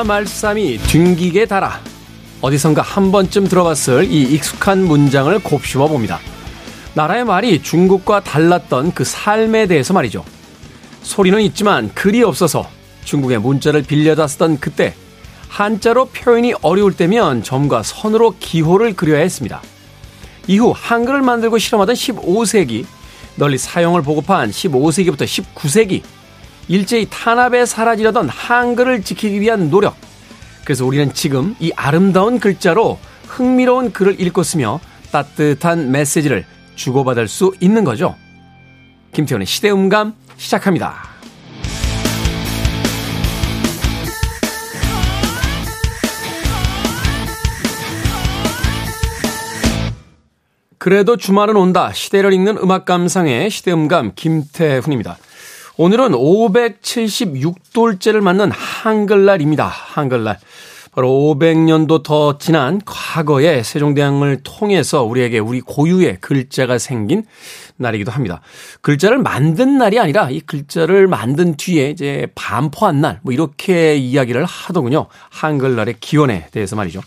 나라 말씀이 튕기게 달아 어디선가 한 번쯤 들어봤을 이 익숙한 문장을 곱씹어 봅니다. 나라의 말이 중국과 달랐던 그 삶에 대해서 말이죠. 소리는 있지만 글이 없어서 중국의 문자를 빌려다 쓰던 그때 한자로 표현이 어려울 때면 점과 선으로 기호를 그려야 했습니다. 이후 한글을 만들고 실험하던 15세기, 널리 사용을 보급한 15세기부터 19세기, 일제히 탄압에 사라지려던 한글을 지키기 위한 노력. 그래서 우리는 지금 이 아름다운 글자로 흥미로운 글을 읽고 쓰며 따뜻한 메시지를 주고받을 수 있는 거죠. 김태훈의 시대음감 시작합니다. 그래도 주말은 온다. 시대를 읽는 음악 감상의 시대음감 김태훈입니다. 오늘은 576돌째를 맞는 한글날입니다. 한글날. 바로 500년도 더 지난 과거의 세종대왕을 통해서 우리에게 우리 고유의 글자가 생긴 날이기도 합니다. 글자를 만든 날이 아니라 이 글자를 만든 뒤에 이제 반포한 날, 뭐 이렇게 이야기를 하더군요. 한글날의 기원에 대해서 말이죠.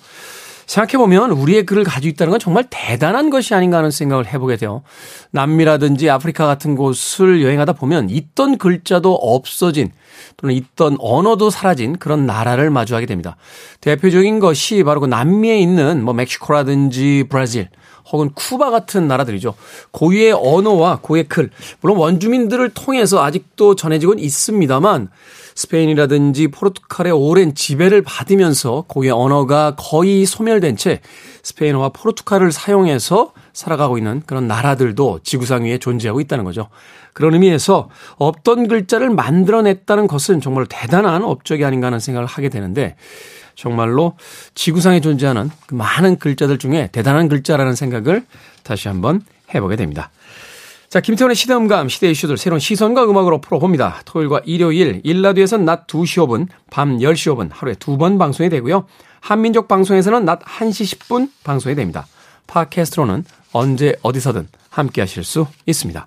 생각해보면 우리의 글을 가지고 있다는 건 정말 대단한 것이 아닌가 하는 생각을 해보게 돼요. 남미라든지 아프리카 같은 곳을 여행하다 보면 있던 글자도 없어진 또는 있던 언어도 사라진 그런 나라를 마주하게 됩니다. 대표적인 것이 바로 그 남미에 있는 뭐 멕시코라든지 브라질 혹은 쿠바 같은 나라들이죠. 고유의 언어와 고유의 글, 물론 원주민들을 통해서 아직도 전해지곤 있습니다만 스페인이라든지 포르투갈의 오랜 지배를 받으면서 고유의 언어가 거의 소멸된 채 스페인어와 포르투갈을 사용해서 살아가고 있는 그런 나라들도 지구상 위에 존재하고 있다는 거죠. 그런 의미에서 없던 글자를 만들어냈다는 것은 정말 대단한 업적이 아닌가 하는 생각을 하게 되는데 정말로 지구상에 존재하는 그 많은 글자들 중에 대단한 글자라는 생각을 다시 한번 해보게 됩니다. 자, 김태훈의 시대음감, 시대 이슈들 새로운 시선과 음악으로 풀어봅니다. 토요일과 일요일, 일라디오에서는 낮 2시 5분, 밤 10시 5분 하루에 두 번 방송이 되고요. 한민족 방송에서는 낮 1시 10분 방송이 됩니다. 팟캐스트로는 언제 어디서든 함께 하실 수 있습니다.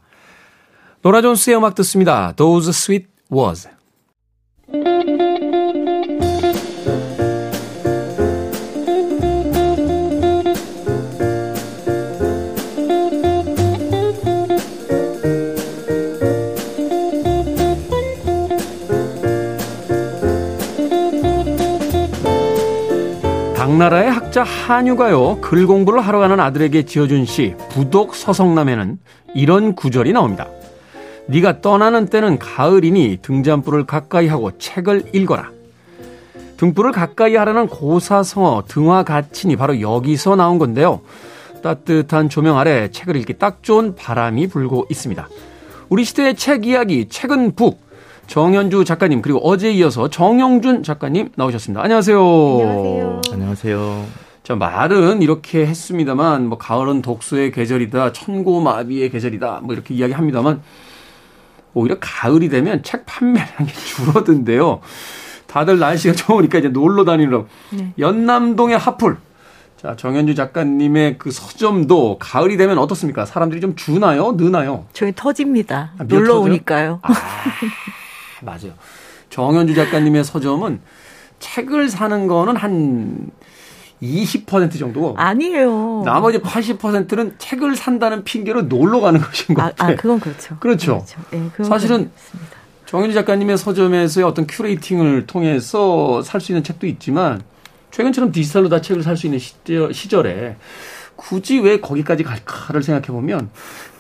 노라 존스의 음악 듣습니다. Those Sweet Words. 당나라의 학자 한유가요 글 공부를 하러 가는 아들에게 지어준 시 부독 서성남에는 이런 구절이 나옵니다. 네가 떠나는 때는 가을이니 등잔불을 가까이 하고 책을 읽어라. 등불을 가까이 하라는 고사성어 등화가친이 바로 여기서 나온 건데요. 따뜻한 조명 아래 책을 읽기 딱 좋은 바람이 불고 있습니다. 우리 시대의 책 이야기, 책은 북. 정현주 작가님 그리고 어제 이어서 정영준 작가님 나오셨습니다. 안녕하세요. 안녕하세요. 안녕하세요. 자 말은 이렇게 했습니다만 뭐 가을은 독서의 계절이다, 천고마비의 계절이다, 뭐 이렇게 이야기합니다만 오히려 가을이 되면 책 판매량이 줄어든대요. 다들 날씨가 좋으니까 이제 놀러 다니느라 네. 연남동의 하풀. 자, 정현주 작가님의 그 서점도 가을이 되면 어떻습니까? 사람들이 좀 주나요? 느나요? 저희 터집니다. 아, 놀러 터져요? 오니까요. 아, 맞아요. 정현주 작가님의 서점은 책을 사는 거는 한 20% 정도고 아니에요. 나머지 80%는 책을 산다는 핑계로 놀러 가는 것인 것 같아요. 아, 아 그건 그렇죠. 그렇죠. 그렇죠. 네, 사실은 정현주 작가님의 서점에서의 어떤 큐레이팅을 통해서 살 수 있는 책도 있지만 최근처럼 디지털로 다 책을 살 수 있는 시절, 시절에 굳이 왜 거기까지 갈까를 생각해 보면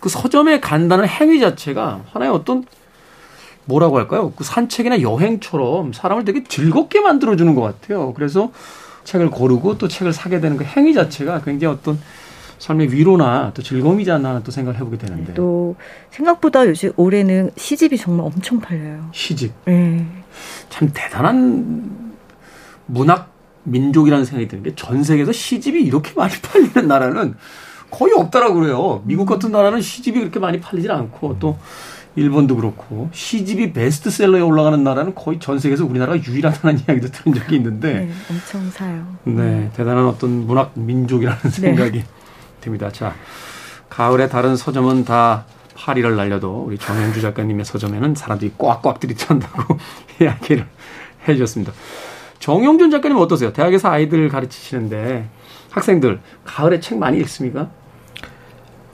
그 서점에 간다는 행위 자체가 하나의 어떤 뭐라고 할까요? 그 산책이나 여행처럼 사람을 되게 즐겁게 만들어주는 것 같아요. 그래서 책을 고르고 또 책을 사게 되는 그 행위 자체가 굉장히 어떤 삶의 위로나 또 즐거움이지 않나 또 생각을 해보게 되는데. 또 생각보다 요즘 올해는 시집이 정말 엄청 팔려요. 시집. 네. 참 대단한 문학 민족이라는 생각이 드는 게 전 세계에서 시집이 이렇게 많이 팔리는 나라는 거의 없다라고 그래요. 미국 같은 나라는 시집이 그렇게 많이 팔리질 않고 또 일본도 그렇고 시집이 베스트셀러에 올라가는 나라는 거의 전 세계에서 우리나라가 유일하다는 이야기도 들은 적이 있는데 네, 엄청 사요. 네, 대단한 어떤 문학 민족이라는 네. 생각이 듭니다. 자, 가을에 다른 서점은 다 파리를 날려도 우리 정현주 작가님의 서점에는 사람들이 꽉꽉 들이찬다고 이야기를 해주셨습니다. 정용준 작가님 어떠세요? 대학에서 아이들 가르치시는데 학생들 가을에 책 많이 읽습니까?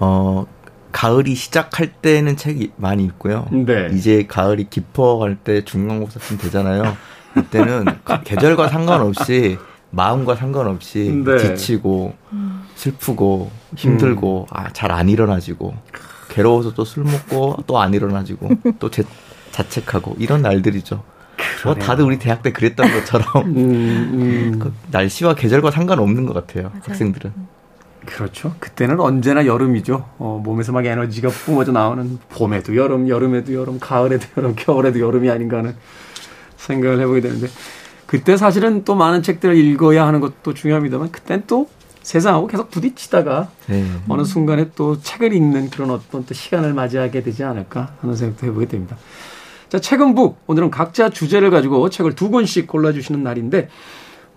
어, 가을이 시작할 때는 책이 많이 읽고요. 네. 이제 가을이 깊어갈 때 중간고사쯤 되잖아요. 그때는 계절과 상관없이 마음과 상관없이 네. 지치고 슬프고 힘들고 음. 아 잘 안 일어나지고 괴로워서 또 술 먹고 또 안 일어나지고 또 제, 자책하고 이런 날들이죠. 뭐 다들 우리 대학 때 그랬던 것처럼 음, 음. 그 날씨와 계절과 상관없는 것 같아요. 맞아요. 학생들은. 그렇죠. 그때는 언제나 여름이죠. 어, 몸에서 막 에너지가 뿜어져 나오는 봄에도 여름, 여름에도 여름, 가을에도 여름, 겨울에도 여름이 아닌가 하는 생각을 해보게 되는데 그때 사실은 또 많은 책들을 읽어야 하는 것도 중요합니다만 그땐 또 세상하고 계속 부딪히다가 네. 어느 순간에 또 책을 읽는 그런 어떤 또 시간을 맞이하게 되지 않을까 하는 생각도 해보게 됩니다. 자, 책은 북. 오늘은 각자 주제를 가지고 책을 두 권씩 골라주시는 날인데,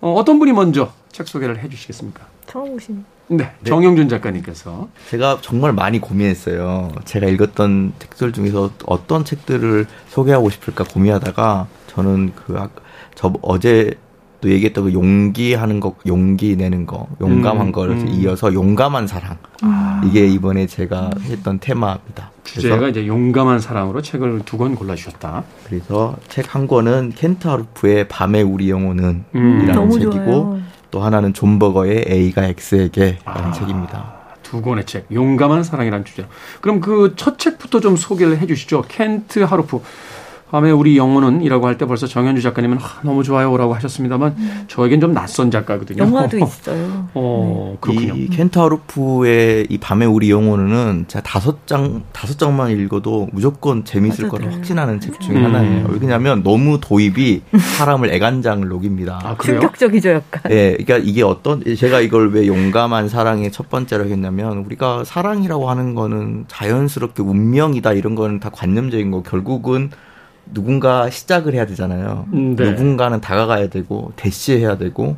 어, 어떤 분이 먼저 책 소개를 해 주시겠습니까? 처음 오신. 네, 네, 정영준 작가님께서. 제가 정말 많이 고민했어요. 제가 읽었던 책들 중에서 어떤 책들을 소개하고 싶을까 고민하다가 저는 그, 저 어제 또 얘기했던 그 용기 하는 거, 용기 내는 거, 용감한 음, 걸 음. 이어서 용감한 사랑. 아. 이게 이번에 제가 했던 테마입니다. 주제가 이제 용감한 사랑으로 책을 두 권 골라주셨다. 그래서 책 한 권은 켄트 하루프의 밤의 우리 영혼은 음. 이라는 책이고 좋아요. 또 하나는 존 버거의 A가 X에게 라는 아. 책입니다. 두 권의 책, 용감한 사랑이라는 주제. 그럼 그 첫 책부터 좀 소개를 해 주시죠. 켄트 하루프. 밤에 우리 영혼은 이라고 할 때 벌써 정현주 작가님은 아, 너무 좋아요라고 하셨습니다만 음. 저에겐 좀 낯선 작가거든요. 영화도 있어요. 어, 그렇군요. 이 켄트 하루프의 이 밤에 우리 영혼은 제가 다섯 장 다섯 장만 읽어도 무조건 재미있을 거라 확신하는 책 중에 음. 하나예요. 왜냐하면 너무 도입이 사람을 애간장을 녹입니다. 아, 충격적이죠, 약간. 네, 그러니까 이게 어떤 제가 이걸 왜 용감한 사랑의 첫 번째로 했냐면 우리가 사랑이라고 하는 거는 자연스럽게 운명이다 이런 거는 다 관념적인 거 결국은 누군가 시작을 해야 되잖아요. 음, 네. 누군가는 다가가야 되고 대시해야 되고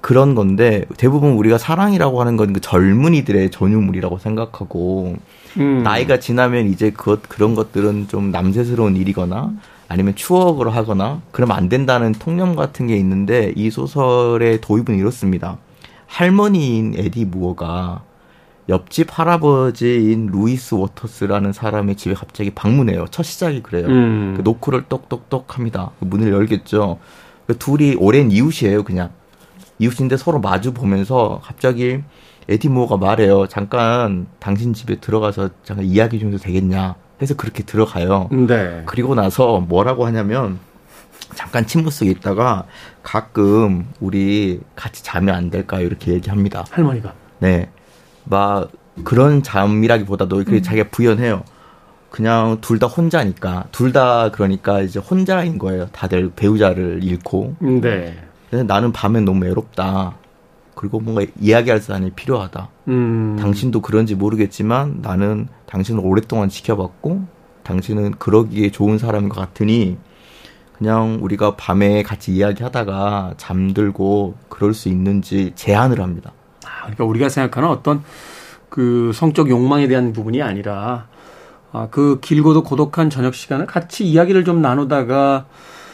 그런 건데 대부분 우리가 사랑이라고 하는 건 그 젊은이들의 전유물이라고 생각하고 음. 나이가 지나면 이제 그것 그런 것들은 좀 남세스러운 일이거나 아니면 추억으로 하거나 그러면 안 된다는 통념 같은 게 있는데 이 소설의 도입은 이렇습니다. 할머니인 에디 무어가 옆집 할아버지인 루이스 워터스라는 사람의 집에 갑자기 방문해요. 첫 시작이 그래요. 음. 그 노크를 똑똑똑 합니다. 그 문을 열겠죠. 그 둘이 오랜 이웃이에요, 그냥. 이웃인데 서로 마주 보면서 갑자기 에디 무어가 말해요. 잠깐 당신 집에 들어가서 잠깐 이야기 좀 해도 되겠냐. 해서 그렇게 들어가요. 네. 그리고 나서 뭐라고 하냐면 잠깐 침묵 속에 있다가 가끔 우리 같이 자면 안 될까요? 이렇게 얘기합니다. 할머니가. 네. 막 그런 잠이라기보다도 그 음. 자기가 부연해요. 그냥 둘 다 혼자니까 둘 다 그러니까 이제 혼자인 거예요. 다들 배우자를 잃고. 네. 그래서 나는 밤엔 너무 외롭다. 그리고 뭔가 이야기할 사람이 필요하다. 음. 당신도 그런지 모르겠지만 나는 당신을 오랫동안 지켜봤고 당신은 그러기에 좋은 사람인 것 같으니 그냥 우리가 밤에 같이 이야기하다가 잠들고 그럴 수 있는지 제안을 합니다. 그러니까 우리가 생각하는 어떤 그 성적 욕망에 대한 부분이 아니라 아, 그 길고도 고독한 저녁 시간을 같이 이야기를 좀 나누다가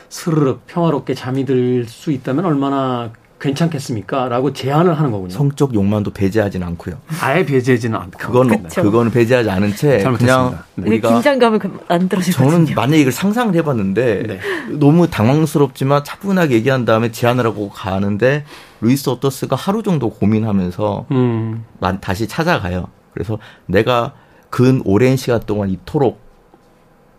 스르륵 평화롭게 잠이 들 수 있다면 얼마나 괜찮겠습니까? 라고 제안을 하는 거군요. 성적 욕망도 배제하진 않고요. 아예 배제하지는 않고. 그건, 그거는 배제하지 않은 채 그냥 네. 우리가. 긴장감을 만들어주거든요. 저는 만약에 이걸 상상을 해봤는데 네. 너무 당황스럽지만 차분하게 얘기한 다음에 제안을 하고 가는데 루이스 워터스가 하루 정도 고민하면서 음. 다시 찾아가요. 그래서 내가 근 오랜 시간 동안 이토록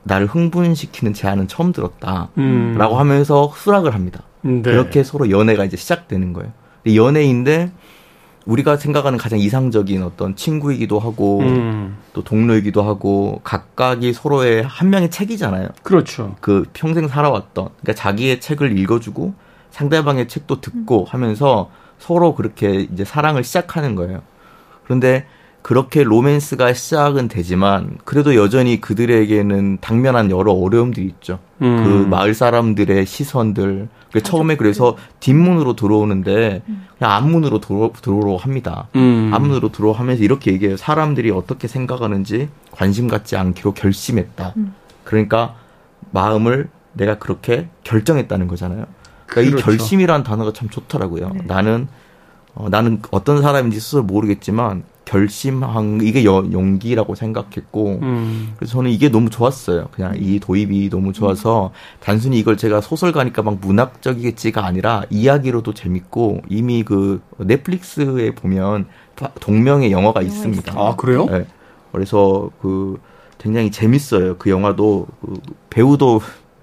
나를 흥분시키는 제안은 처음 들었다. 음. 라고 하면서 수락을 합니다. 네. 그렇게 서로 연애가 이제 시작되는 거예요. 연애인데 우리가 생각하는 가장 이상적인 어떤 친구이기도 하고 음. 또 동료이기도 하고 각각이 서로의 한 명의 책이잖아요. 그렇죠. 그 평생 살아왔던 그러니까 자기의 책을 읽어주고 상대방의 책도 듣고 음. 하면서 서로 그렇게 이제 사랑을 시작하는 거예요. 그런데 그렇게 로맨스가 시작은 되지만 그래도 여전히 그들에게는 당면한 여러 어려움들이 있죠. 음. 그 마을 사람들의 시선들. 그 처음에 그래서 뒷문으로 들어오는데 음. 그냥 앞문으로 들어, 들어오라고 합니다. 음. 앞문으로 들어오면서 이렇게 얘기해요. 사람들이 어떻게 생각하는지 관심 갖지 않기로 결심했다. 음. 그러니까 마음을 내가 그렇게 결정했다는 거잖아요. 그러니까 그렇죠. 이 결심이라는 단어가 참 좋더라고요. 네. 나는 어, 나는 어떤 사람인지 스스로 모르겠지만 결심한 이게 여, 용기라고 생각했고 음. 그래서 저는 이게 너무 좋았어요. 그냥 이 도입이 너무 좋아서 음. 단순히 이걸 제가 소설가니까 막 문학적이겠지가 아니라 이야기로도 재밌고 이미 그 넷플릭스에 보면 동명의 영화가 있습니다. 아 그래요? 네. 그래서 그 굉장히 재밌어요. 그 영화도 그 배우도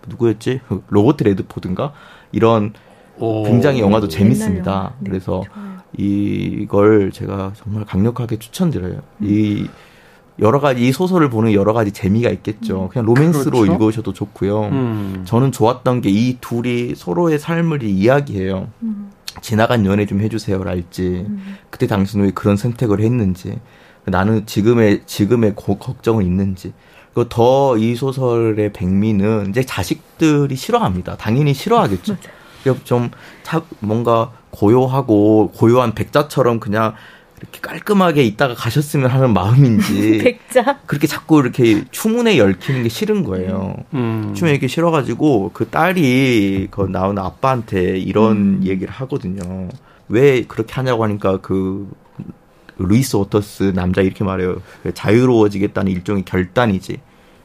누구였지? 그 로버트 레드포드인가 이런 오. 굉장히 영화도 재밌습니다. 네, 그래서 좋아요. 이걸 제가 정말 강력하게 추천드려요. 음. 이 여러 가지 이 소설을 보는 여러 가지 재미가 있겠죠. 음. 그냥 로맨스로 그렇죠? 읽으셔도 좋고요. 음. 저는 좋았던 게 이 둘이 서로의 삶을 이야기해요. 음. 지나간 연애 좀 해주세요랄지 음. 그때 당신은 왜 그런 선택을 했는지 나는 지금의 지금의 고, 걱정은 있는지 그리고 더이 소설의 백미는 이제 자식들이 싫어합니다. 당연히 싫어하겠죠. 좀 뭔가 고요하고 고요한 백자처럼 그냥 이렇게 깔끔하게 있다가 가셨으면 하는 마음인지 백자 그렇게 자꾸 이렇게 추문에 얽히는 게 싫은 거예요. 음. 추문에 이렇게 싫어가지고 그 딸이 그 나오는 아빠한테 이런 음. 얘기를 하거든요. 왜 그렇게 하냐고 하니까 그 루이스 오터스 남자 이렇게 말해요. 자유로워지겠다는 일종의 결단이지.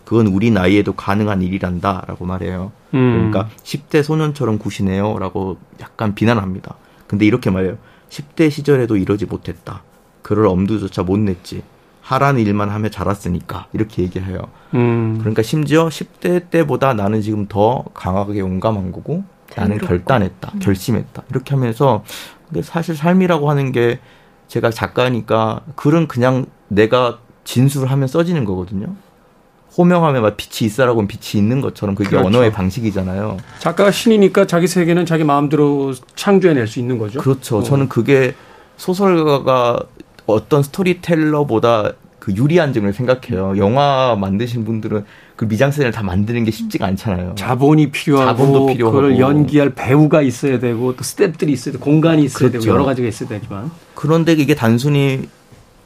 그건 우리 나이에도 가능한 일이란다라고 말해요. 음. 그러니까 10대 소년처럼 구시네요라고 약간 비난합니다. 근데 이렇게 말해요. 10대 시절에도 이러지 못했다. 그럴 엄두조차 못 냈지. 하라는 일만 하며 자랐으니까 이렇게 얘기해요. 음. 그러니까 심지어 10대 때보다 나는 지금 더 강하게 용감한 거고 나는 결단했다, 음. 결심했다 이렇게 하면서 근데 사실 삶이라고 하는 게 제가 작가니까 글은 그냥 내가 진술하면 써지는 거거든요. 호명하면 막 빛이 있어라고 하면 빛이 있는 것처럼 그게 그렇죠. 언어의 방식이잖아요. 작가가 신이니까 자기 세계는 자기 마음대로 창조해낼 수 있는 거죠. 그렇죠. 어. 저는 그게 소설가가 어떤 스토리텔러보다 그 유리한 점을 생각해요. 영화 만드신 분들은 그 미장센을 다 만드는 게 쉽지가 않잖아요. 자본이 필요하고 자본도 필요하고 그걸 연기할 배우가 있어야 되고 또 스탭들이 있어야 되고 공간이 있어야 그렇죠. 되고 여러 가지가 있어야 되지만 그런데 이게 단순히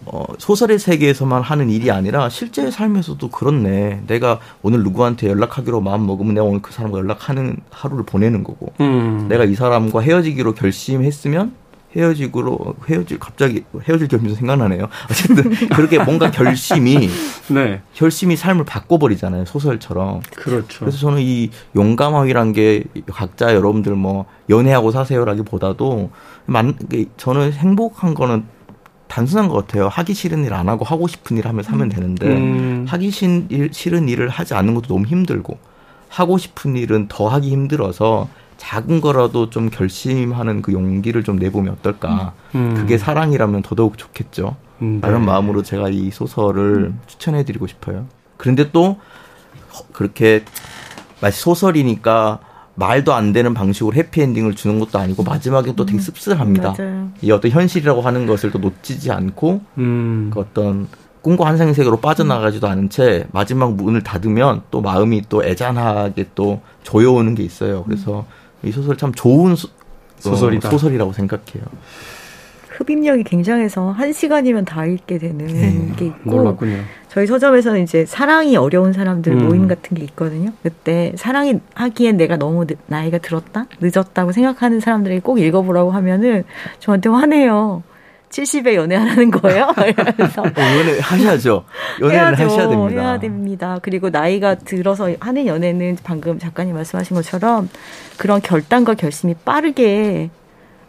어, 소설의 세계에서만 하는 일이 아니라 실제 삶에서도 그렇네. 내가 오늘 누구한테 연락하기로 마음 먹으면 내가 오늘 그 사람과 연락하는 하루를 보내는 거고. 음. 내가 이 사람과 헤어지기로 결심했으면 헤어지기로 헤어질 갑자기 헤어질 결심도 생각나네요. 어쨌든 그렇게 뭔가 결심이 네. 결심이 삶을 바꿔버리잖아요 소설처럼. 그렇죠. 그래서 저는 이 용감함이란 게 각자 여러분들 뭐 연애하고 사세요라기보다도 만 저는 행복한 거는 단순한 것 같아요. 하기 싫은 일 안 하고 하고 싶은 일 하면서 하면 되는데 음. 하기 싫은 일을 하지 않는 것도 너무 힘들고 하고 싶은 일은 더 하기 힘들어서 작은 거라도 좀 결심하는 그 용기를 좀 내보면 어떨까. 음. 그게 사랑이라면 더더욱 좋겠죠. 음, 네. 이런 마음으로 제가 이 소설을 음. 추천해드리고 싶어요. 그런데 또 그렇게 소설이니까 말도 안 되는 방식으로 해피엔딩을 주는 것도 아니고 마지막에 또 되게 음, 씁쓸합니다. 음, 이 어떤 현실이라고 하는 것을 또 놓치지 않고 음. 그 어떤 꿈과 환상의 세계로 빠져나가지도 않은 채 마지막 문을 닫으면 또 마음이 또 애잔하게 또 조여오는 게 있어요. 그래서 이 소설 참 좋은 소, 소설이다. 어, 소설이라고 생각해요. 흡입력이 굉장해서 한 시간이면 다 읽게 되는 네, 게 있고 놀랐군요. 저희 서점에서는 이제 사랑이 어려운 사람들 음. 모임 같은 게 있거든요. 그때 사랑이 하기엔 내가 너무 나이가 들었다, 늦었다고 생각하는 사람들에게 꼭 읽어보라고 하면은 저한테 화내요. 70에 연애하라는 거예요. 연애 하셔야죠. 연애를 해야죠. 하셔야 됩니다. 해야 됩니다. 그리고 나이가 들어서 하는 연애는 방금 작가님 말씀하신 것처럼 그런 결단과 결심이 빠르게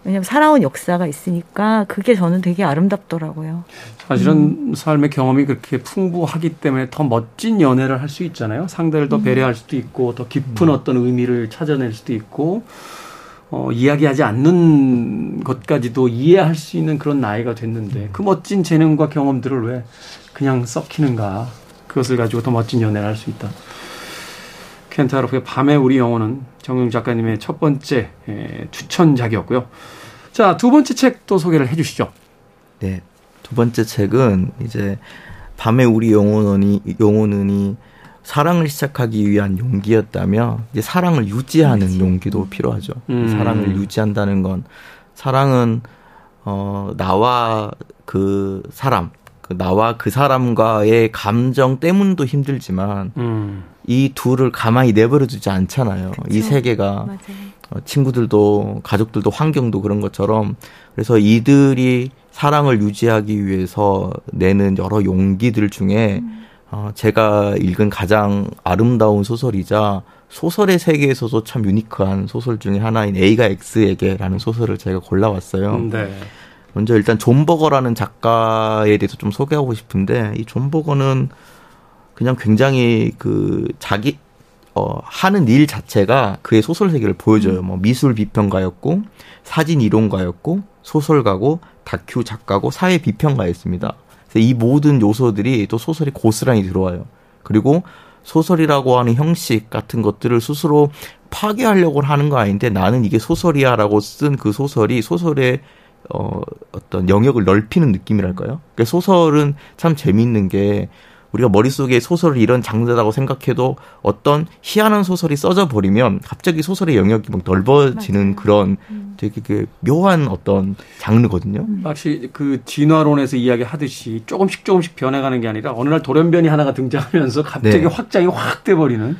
왜냐하면 살아온 역사가 있으니까 그게 저는 되게 아름답더라고요. 사실은 음. 삶의 경험이 그렇게 풍부하기 때문에 더 멋진 연애를 할 수 있잖아요. 상대를 더 음. 배려할 수도 있고 더 깊은 음. 어떤 의미를 찾아낼 수도 있고 어, 이야기하지 않는 것까지도 이해할 수 있는 그런 나이가 됐는데 음. 그 멋진 재능과 경험들을 왜 그냥 썩히는가? 그것을 가지고 더 멋진 연애를 할 수 있다. 켄타로프의 밤의 우리 영혼은 정용 작가님의 첫 번째 예, 추천작이었고요. 자, 두 번째 책도 소개를 해 주시죠. 네. 두 번째 책은 이제 밤의 우리 영혼은이 영혼은이 사랑을 시작하기 위한 용기였다며 이제 사랑을 유지하는 그렇지. 용기도 필요하죠. 음. 사랑을 유지한다는 건 사랑은 어 나와 그 사람 그 나와 그 사람과의 감정 때문도 힘들지만 음. 이 둘을 가만히 내버려 두지 않잖아요. 그쵸. 이 세계가. 맞아요. 어, 친구들도 가족들도 환경도 그런 것처럼 그래서 이들이 사랑을 유지하기 위해서 내는 여러 용기들 중에 어, 제가 읽은 가장 아름다운 소설이자 소설의 세계에서도 참 유니크한 소설 중에 하나인 A가 X에게라는 소설을 제가 골라왔어요. 네. 먼저 일단 존 버거라는 작가에 대해서 좀 소개하고 싶은데 이 존 버거는 그냥 굉장히 그 자기 어 하는 일 자체가 그의 소설 세계를 보여줘요. 뭐 미술 비평가였고 사진 이론가였고 소설가고 다큐 작가고 사회 비평가였습니다. 이 모든 요소들이 또 소설이 고스란히 들어와요. 그리고 소설이라고 하는 형식 같은 것들을 스스로 파괴하려고 하는 거 아닌데 나는 이게 소설이야라고 쓴 그 소설이 소설의 어, 어떤 영역을 넓히는 느낌이랄까요? 그러니까 소설은 참 재미있는 게 우리가 머릿속에 소설을 이런 장르라고 생각해도 어떤 희한한 소설이 써져 버리면 갑자기 소설의 영역이 막 넓어지는 맞아요. 그런 음. 되게 그 묘한 어떤 장르거든요. 음. 마치 그 진화론에서 이야기하듯이 조금씩 조금씩 변해가는 게 아니라 어느 날 돌연변이 하나가 등장하면서 갑자기 네. 확장이 확 돼버리는.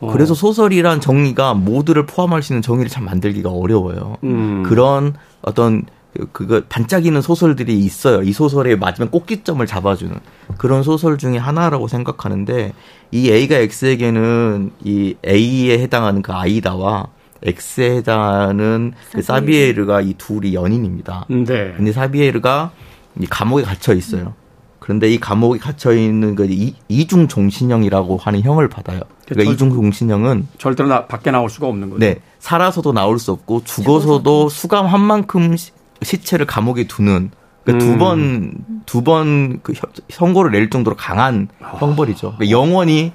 어. 그래서 소설이란 정의가 모두를 포함할 수 있는 정의를 참 만들기가 어려워요. 음. 그런 어떤 그거 반짝이는 소설들이 있어요. 이 소설의 마지막 꼭지점을 잡아주는 그런 소설 중에 하나라고 생각하는데 이 A가 X에게는 이 A에 해당하는 그 아이다와 X에 해당하는 그 사비에르가 이 둘이 연인입니다. 네. 근데 사비에르가 이 감옥에 갇혀 있어요. 그런데 이 감옥에 갇혀 있는 그 이중 종신형이라고 하는 형을 받아요. 그러니까 이중 종신형은 절대로 나, 밖에 나올 수가 없는 거죠. 네, 살아서도 나올 수 없고 죽어서도 수감 한 만큼 시체를 감옥에 두는 그러니까 음. 두 번 두 번 그 선고를 낼 정도로 강한 아. 형벌이죠. 그러니까 영원히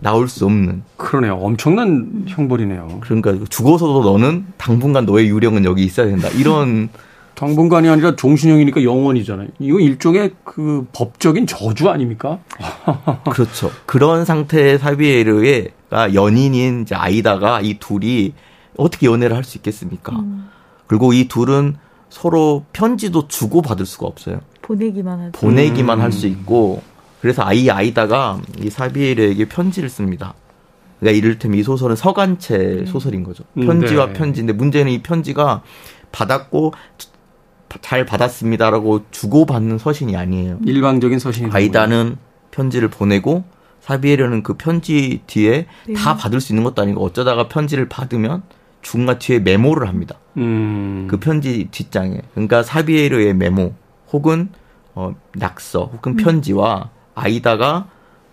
나올 수 없는. 그러네요. 엄청난 형벌이네요. 그러니까 죽어서도 너는 당분간 너의 유령은 여기 있어야 된다. 이런 당분간이 아니라 종신형이니까 영원이잖아요. 이거 일종의 그 법적인 저주 아닙니까? 그렇죠. 그런 상태의 사비에르가 연인인 이제 아이다가 이 둘이 어떻게 연애를 할 수 있겠습니까? 음. 그리고 이 둘은 서로 편지도 주고 받을 수가 없어요. 보내기만 할 보내기만 음. 할수 있고 그래서 아이 아이다가 이 사비엘에게 편지를 씁니다. 그러니까 이를테면 이 소설은 서간체 음. 소설인 거죠. 음, 편지와 네. 편지인데 문제는 이 편지가 받았고 잘 받았습니다라고 주고받는 서신이 아니에요. 일방적인 서신이 아이다는 편지를 보내고 사비에르는 그 편지 뒤에 네. 다 받을 수 있는 것도 아니고 어쩌다가 편지를 받으면 중간 뒤에 메모를 합니다. 음. 그 편지 뒷장에. 그러니까 사비에르의 메모 혹은 어, 낙서 혹은 편지와 아이다가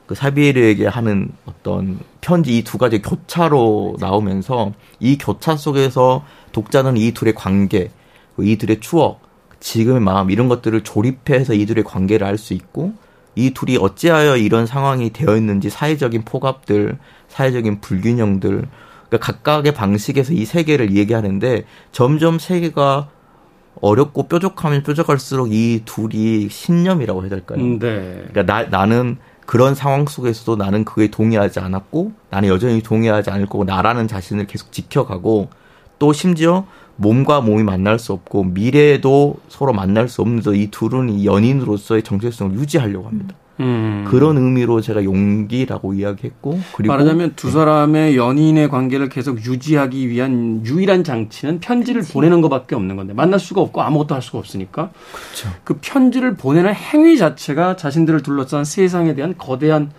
그 사비에르에게 하는 어떤 편지 이 두 가지 교차로 나오면서 이 교차 속에서 독자는 이 둘의 관계, 이 둘의 추억, 지금의 마음 이런 것들을 조립해서 이 둘의 관계를 알 수 있고 이 둘이 어찌하여 이런 상황이 되어 있는지 사회적인 포갑들, 사회적인 불균형들 그러니까 각각의 방식에서 이 세계를 얘기하는데 점점 세계가 어렵고 뾰족하면 뾰족할수록 이 둘이 신념이라고 해야 될까요? 음, 네. 그러니까 나, 나는 그런 상황 속에서도 나는 그에 동의하지 않았고 나는 여전히 동의하지 않을 거고 나라는 자신을 계속 지켜가고 또 심지어 몸과 몸이 만날 수 없고 미래에도 서로 만날 수 없는 이 둘은 이 연인으로서의 정체성을 유지하려고 합니다. 음. 음. 그런 의미로 제가 용기라고 이야기했고 그리고 말하자면 두 사람의 연인의 관계를 계속 유지하기 위한 유일한 장치는 편지를 그치. 보내는 것밖에 없는 건데 만날 수가 없고 아무것도 할 수가 없으니까 그렇죠. 그 편지를 보내는 행위 자체가 자신들을 둘러싼 세상에 대한 거대한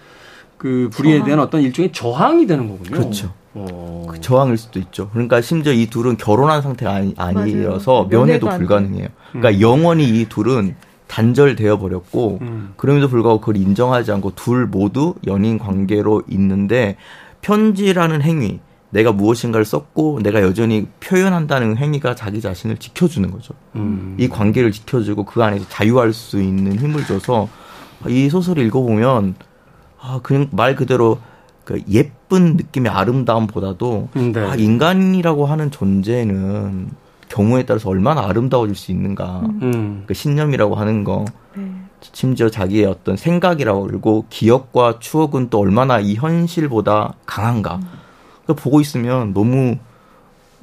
그 불의에 저항. 대한 어떤 일종의 저항이 되는 거군요. 그렇죠. 어. 그 저항일 수도 있죠. 그러니까 심지어 이 둘은 결혼한 상태가 아니, 아니어서 면회도 불가능해요. 그러니까 음. 영원히 이 둘은 단절되어 버렸고 음. 그럼에도 불구하고 그걸 인정하지 않고 둘 모두 연인 관계로 있는데 편지라는 행위 내가 무엇인가를 썼고 내가 여전히 표현한다는 행위가 자기 자신을 지켜주는 거죠. 음. 이 관계를 지켜주고 그 안에서 자유할 수 있는 힘을 줘서 이 소설을 읽어보면 아 그냥 말 그대로 그 예쁜 느낌의 아름다움보다도 음, 네. 아, 인간이라고 하는 존재는 경우에 따라서 얼마나 아름다워질 수 있는가. 음. 그 신념이라고 하는 거. 네. 심지어 자기의 어떤 생각이라고 그리고 기억과 추억은 또 얼마나 이 현실보다 강한가. 음. 그 보고 있으면 너무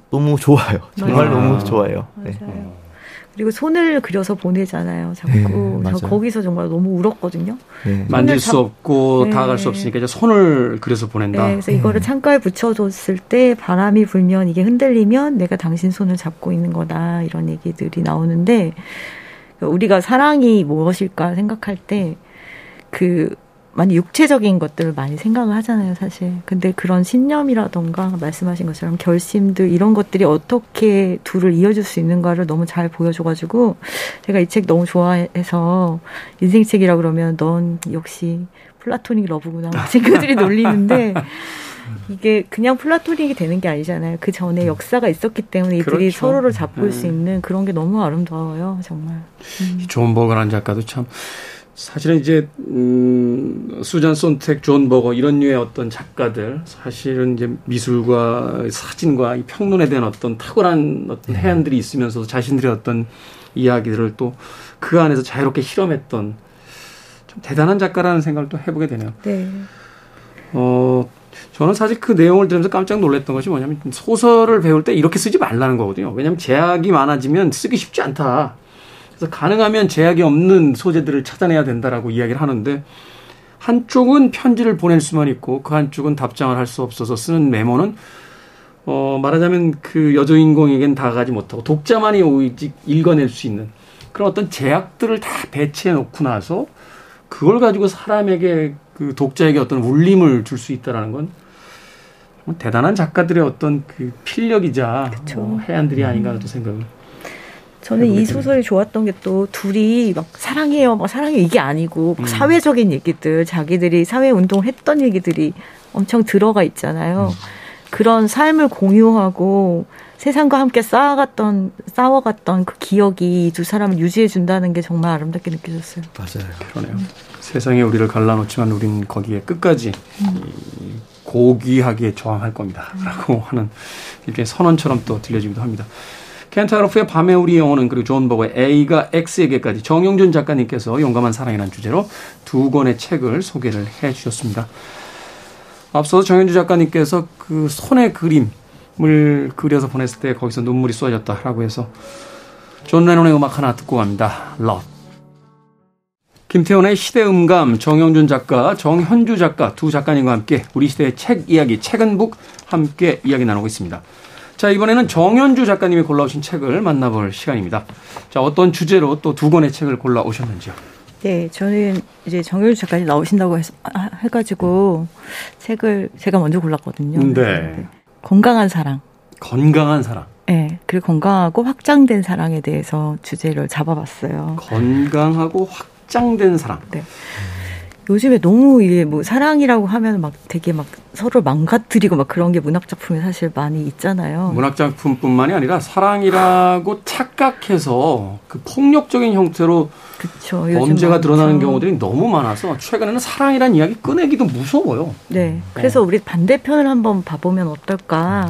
너무 좋아요. 정말 맞아요. 너무 좋아요. 네. 그리고 손을 그려서 보내잖아요. 자꾸 네, 저 거기서 정말 너무 울었거든요. 네. 만질 수 없고 네. 다가갈 수 없으니까 이제 손을 그려서 보낸다. 네, 그래서 이거를 음. 창가에 붙여줬을 때 바람이 불면 이게 흔들리면 내가 당신 손을 잡고 있는 거다 이런 얘기들이 나오는데 우리가 사랑이 무엇일까 생각할 때 그 많이 육체적인 것들을 많이 생각을 하잖아요, 사실. 근데 그런 신념이라던가 말씀하신 것처럼 결심들 이런 것들이 어떻게 둘을 이어줄 수 있는가를 너무 잘 보여줘가지고 제가 이 책 너무 좋아해서 인생책이라 그러면 넌 역시 플라토닉 러브구나 친구들이 놀리는데 이게 그냥 플라토닉이 되는 게 아니잖아요. 그 전에 역사가 있었기 때문에 이들이 그렇죠. 서로를 잡을 네. 수 있는 그런 게 너무 아름다워요, 정말. 음. 존 버거라는 작가도 참 사실은 이제 음 수잔 손택, 존 버거 이런 류의 어떤 작가들 사실은 이제 미술과 사진과 이 평론에 대한 어떤 탁월한 어떤 네. 혜안들이 있으면서도 자신들의 어떤 이야기들을 또 그 안에서 자유롭게 실험했던 좀 대단한 작가라는 생각을 또 해보게 되네요. 네. 어 저는 사실 그 내용을 들으면서 깜짝 놀랐던 것이 뭐냐면 소설을 배울 때 이렇게 쓰지 말라는 거거든요. 왜냐하면 제약이 많아지면 쓰기 쉽지 않다. 그래서 가능하면 제약이 없는 소재들을 찾아내야 된다라고 이야기를 하는데 한쪽은 편지를 보낼 수만 있고 그 한쪽은 답장을 할 수 없어서 쓰는 메모는 어 말하자면 그 여주인공에겐 다가가지 못하고 독자만이 오직 읽어낼 수 있는 그런 어떤 제약들을 다 배치해 놓고 나서 그걸 가지고 사람에게 그 독자에게 어떤 울림을 줄 수 있다라는 건 대단한 작가들의 어떤 그 필력이자 뭐 해안들이 아닌가 또 생각을 저는 이 소설이 좋았던 게 또 둘이 막 사랑해요, 막 사랑해 이게 아니고 음. 사회적인 얘기들, 자기들이 사회 운동을 했던 얘기들이 엄청 들어가 있잖아요. 음. 그런 삶을 공유하고 세상과 함께 쌓아갔던 싸워갔던 그 기억이 두 사람을 유지해 준다는 게 정말 아름답게 느껴졌어요. 맞아요, 그러네요. 음. 세상에 우리를 갈라놓지만 우린 거기에 끝까지 음. 고귀하게 저항할 겁니다.라고 하는 일종의 선언처럼 또 들려지기도 합니다. 켄트 하루프의 밤에 우리 영혼은 그리고 존 버거의 A가 X에게까지 정용준 작가님께서 용감한 사랑이라는 주제로 두 권의 책을 소개를 해 주셨습니다. 앞서서 정현주 작가님께서 그 손의 그림을 그려서 보냈을 때 거기서 눈물이 쏟아졌다라고 해서 존 레논의 음악 하나 듣고 갑니다. Love 김태훈의 시대음감, 정용준 작가, 정현주 작가 두 작가님과 함께 우리 시대의 책 이야기, 책은 북 함께 이야기 나누고 있습니다. 자, 이번에는 정현주 작가님이 골라오신 책을 만나볼 시간입니다. 자, 어떤 주제로 또 두 권의 책을 골라오셨는지요? 네, 저는 이제 정현주 작가님 나오신다고 해, 해가지고 책을 제가 먼저 골랐거든요. 네. 네. 건강한 사랑. 건강한 사랑. 네, 그리고 건강하고 확장된 사랑에 대해서 주제를 잡아봤어요. 건강하고 확장된 사랑. 네. 요즘에 너무 이게 뭐 사랑이라고 하면 막 되게 막 서로 망가뜨리고 막 그런 게 문학 작품에 사실 많이 있잖아요. 문학 작품뿐만이 아니라 사랑이라고 착각해서 그 폭력적인 형태로 그쵸, 범죄가 드러나는 경우들이 너무 많아서 최근에는 사랑이란 이야기 꺼내기도 무서워요. 네. 그래서 우리 반대편을 한번 봐보면 어떨까.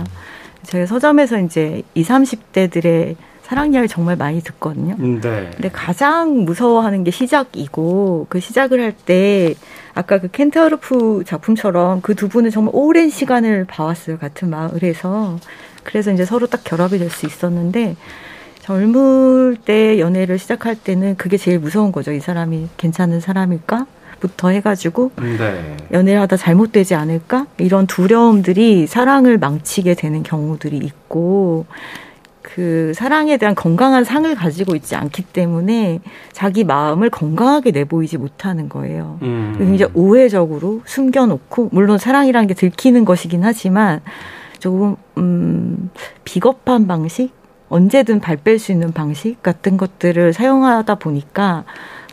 제가 서점에서 이제 20, 30대들의 사랑 이야기 정말 많이 듣거든요. 음, 네. 근데 가장 무서워하는 게 시작이고 그 시작을 할 때 아까 그 켄타우르프 작품처럼 그 두 분은 정말 오랜 시간을 봐왔어요. 같은 마을에서. 그래서 이제 서로 딱 결합이 될 수 있었는데 젊을 때 연애를 시작할 때는 그게 제일 무서운 거죠. 이 사람이 괜찮은 사람일까? 부터 해가지고 음, 네. 연애를 하다 잘못되지 않을까 이런 두려움들이 사랑을 망치게 되는 경우들이 있고 그 사랑에 대한 건강한 상을 가지고 있지 않기 때문에 자기 마음을 건강하게 내보이지 못하는 거예요. 음. 이제 우회적으로 숨겨놓고 물론 사랑이라는 게 들키는 것이긴 하지만 조금 음 비겁한 방식 언제든 발 뺄 수 있는 방식 같은 것들을 사용하다 보니까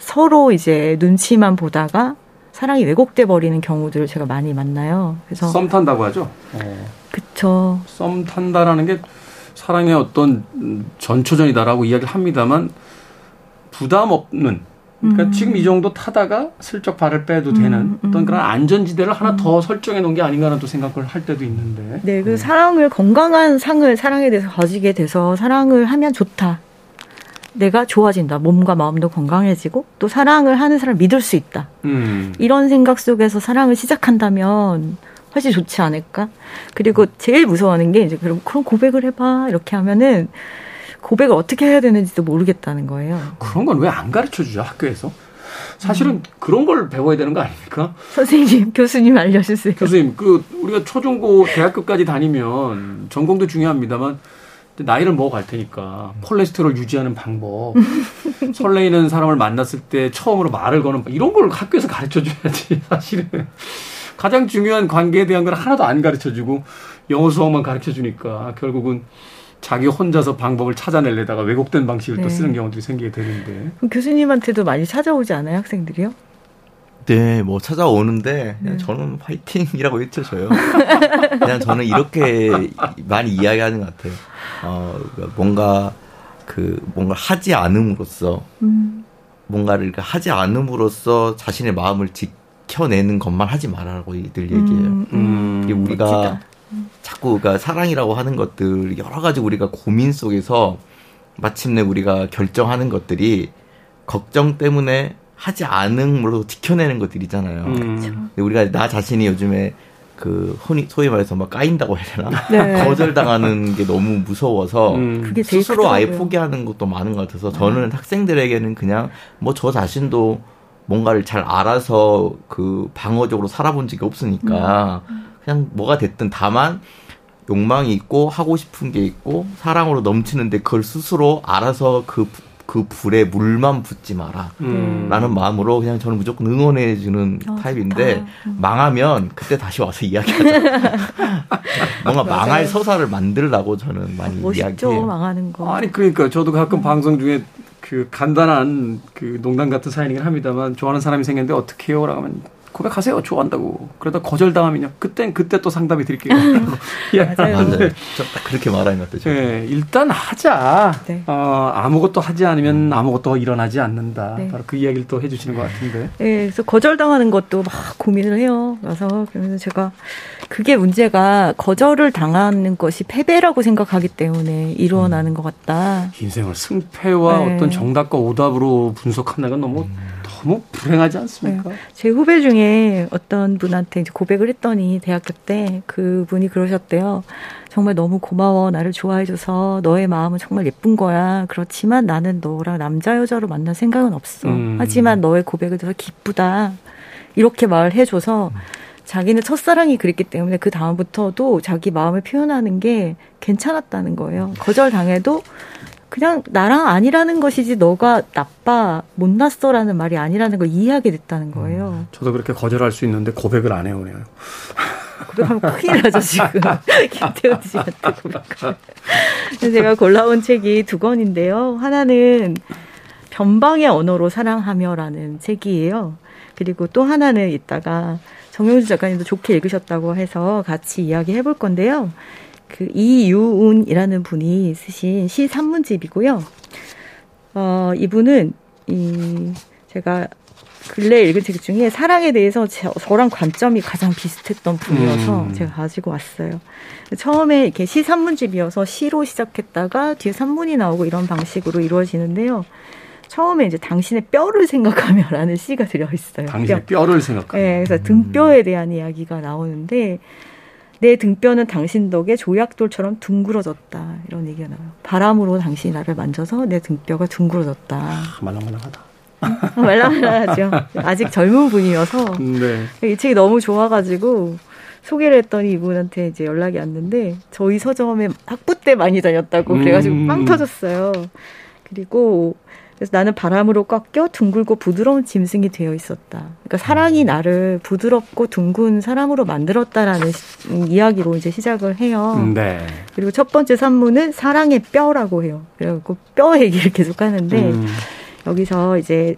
서로 이제 눈치만 보다가 사랑이 왜곡돼 버리는 경우들을 제가 많이 만나요. 그래서 썸 탄다고 하죠. 어. 그쵸. 썸 탄다라는 게 사랑의 어떤 전초전이다라고 이야기를 합니다만 부담 없는 그러니까 음. 지금 이 정도 타다가 슬쩍 발을 빼도 음, 되는 음, 어떤 그런 안전지대를 하나 음. 더 설정해 놓은 게 아닌가라는 또 생각을 할 때도 있는데. 네, 그 음. 사랑을 건강한 상을 사랑에 대해서 가지게 돼서 사랑을 하면 좋다. 내가 좋아진다. 몸과 마음도 건강해지고 또 사랑을 하는 사람을 믿을 수 있다. 음. 이런 생각 속에서 사랑을 시작한다면 훨씬 좋지 않을까? 그리고 제일 무서워하는 게 이제 그럼 그럼 고백을 해봐 이렇게 하면은 고백을 어떻게 해야 되는지도 모르겠다는 거예요. 그런 건 왜 안 가르쳐 주죠 학교에서? 사실은 음. 그런 걸 배워야 되는 거 아닙니까? 선생님, 교수님 알려주세요. 교수님, 그 우리가 초중고 대학교까지 다니면 전공도 중요합니다만 나이를 먹어갈 테니까 콜레스테롤 유지하는 방법, 설레이는 사람을 만났을 때 처음으로 말을 거는 이런 걸 학교에서 가르쳐 줘야지 사실은 가장 중요한 관계에 대한 걸 하나도 안 가르쳐 주고 영어 수업만 가르쳐 주니까 결국은 자기 혼자서 방법을 찾아내려다가 왜곡된 방식을 네. 또 쓰는 경우들이 생기게 되는데. 교수님한테도 많이 찾아오지 않아요, 학생들이요? 네, 뭐 찾아오는데 그냥 네. 저는 화이팅이라고 외쳐줘요. 그냥 저는 이렇게 많이 이야기하는 것 같아요. 어, 그러니까 뭔가 그 뭔가 하지 않음으로써 음. 뭔가를 하지 않음으로써 자신의 마음을 지 켜내는 것만 하지 말라고 늘 얘기해요. 음, 음. 음. 우리가 멋지다. 자꾸 그러니까 사랑이라고 하는 것들 여러 가지 우리가 고민 속에서 마침내 우리가 결정하는 것들이 걱정 때문에 하지 않음으로 지켜내는 것들이잖아요. 음. 우리가 나 자신이 요즘에 그 흔히 소위 말해서 막 까인다고 해야 되나 네. 거절당하는 게 너무 무서워서 음. 스스로 아예 포기하는 것도 많은 것 같아서 저는 음. 학생들에게는 그냥 뭐 저 자신도 뭔가를 잘 알아서 그 방어적으로 살아본 적이 없으니까 음. 그냥 뭐가 됐든 다만 욕망이 있고 하고 싶은 게 있고 사랑으로 넘치는데 그걸 스스로 알아서 그 그 불에 물만 붓지 마라. 음. 라는 마음으로 그냥 저는 무조건 응원해 주는 어, 타입인데, 음. 망하면 그때 다시 와서 이야기하자. 뭔가 망할 서사를 만들라고 저는 많이 멋있죠, 이야기해요. 망하는 거. 아니, 그러니까 저도 가끔 음. 방송 중에 그 간단한 그 농담 같은 사연이긴 합니다만, 좋아하는 사람이 생겼는데 어떻게 해요? 라고 하면 고백하세요. 좋아한다고. 그러다 거절당하면요. 그땐 그때 또 상담해 드릴게요. 예. 맞아요. 맞아요. 저딱 그렇게 말하는 것 같아요. 네, 일단 하자. 네. 어, 아무것도 하지 않으면 음. 아무것도 일어나지 않는다. 네. 바로 그 이야기를 또 해주시는 것 같은데. 네, 그래서 거절당하는 것도 막 고민을 해요. 그래서 그러면서 제가 그게 문제가 거절을 당하는 것이 패배라고 생각하기 때문에 일어나는 음. 것 같다. 인생을 승패와 네. 어떤 정답과 오답으로 분석하는 건 너무 음. 너무 불행하지 않습니까? 네. 제 후배 중에 어떤 분한테 이제 고백을 했더니 대학교 때 그분이 그러셨대요. 정말 너무 고마워. 나를 좋아해줘서 너의 마음은 정말 예쁜 거야. 그렇지만 나는 너랑 남자 여자로 만날 생각은 없어. 음. 하지만 너의 고백을 들어서 기쁘다. 이렇게 말해줘서 자기는 첫사랑이 그랬기 때문에 그 다음부터도 자기 마음을 표현하는 게 괜찮았다는 거예요. 거절 당해도 그냥 나랑 아니라는 것이지 너가 나빠 못났어라는 말이 아니라는 걸 이해하게 됐다는 거예요. 음, 저도 그렇게 거절할 수 있는데 고백을 안 해오네요. 고백하면 큰일 나죠 지금 김태훈 씨한테 고백을. 제가 골라온 책이 두 권인데요. 하나는 변방의 언어로 사랑하며라는 책이에요. 그리고 또 하나는 이따가 정영주 작가님도 좋게 읽으셨다고 해서 같이 이야기 해 볼 건데요. 그 이유운이라는 분이 쓰신 시 산문집이고요. 어, 이분은 이 제가 근래 읽은 책 중에 사랑에 대해서 저, 랑 관점이 가장 비슷했던 분이어서 음. 제가 가지고 왔어요. 처음에 이렇게 시 산문집이어서 시로 시작했다가 뒤에 산문이 나오고 이런 방식으로 이루어지는데요. 처음에 이제 당신의 뼈를 생각하며라는 시가 들어 있어요. 당신의 뼈. 를 생각하며. 네, 그래서 등뼈에 대한 이야기가 나오는데 내 등뼈는 당신 덕에 조약돌처럼 둥그러졌다. 이런 얘기가 나와요. 바람으로 당신이 나를 만져서 내 등뼈가 둥그러졌다. 아, 말랑말랑하다. 말랑말랑하죠. 아직 젊은 분이어서 네. 이 책이 너무 좋아가지고 소개를 했더니 이분한테 이제 연락이 왔는데 저희 서점에 학부 때 많이 다녔다고 그래가지고 음. 빵 터졌어요. 그리고 그래서 나는 바람으로 꺾여 둥글고 부드러운 짐승이 되어 있었다. 그러니까 사랑이 음. 나를 부드럽고 둥근 사람으로 만들었다라는 이야기로 이제 시작을 해요. 네. 그리고 첫 번째 산문은 사랑의 뼈라고 해요. 그리고 뼈 얘기를 계속 하는데 음. 여기서 이제